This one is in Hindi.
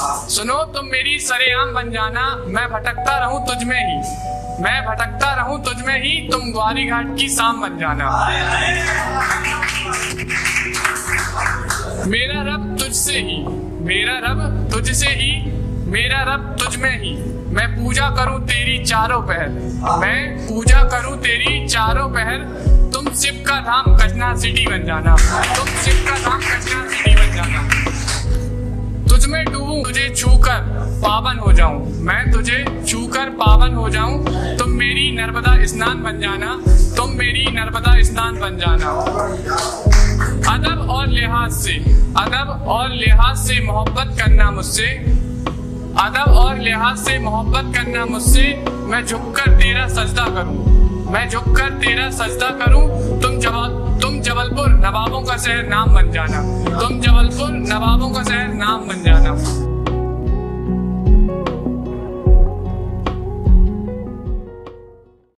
सुनो, तुम मेरी सरेआम बन जाना। मैं भटकता रहूँ तुझ में ही। मैं भटकता रहूँ तुझ में ही, तुम ग्वारी घाट की शाम बन जाना। मेरा रब तुझसे ही, मेरा रब तुझसे ही, मेरा रब तुझ में ही। मैं पूजा करूँ तेरी चारों पहर मैं पूजा करूँ तेरी चारों पहर तुम शिव का धाम कचना सिटी बन जाना। तुम शिव का धाम कचना सिटी बन जाना। पावन हो जाऊँ। मैं तुझे छूकर पावन हो जाऊँ। तुम मेरी नर्मदा स्नान बन जाना। तुम मेरी नर्मदा स्नान बन जाना। अदब और लिहाज से, अदब और लिहाज से मोहब्बत करना मुझसे। अदब और लिहाज से मोहब्बत करना मुझसे। मैं झुककर तेरा सजदा करूँ। मैं झुककर तेरा सजदा करूँ। तुम जवाब तुम जबलपुर नवाबों का शहर नाम बन जाना। तुम जबलपुर नवाबों का शहर नाम बन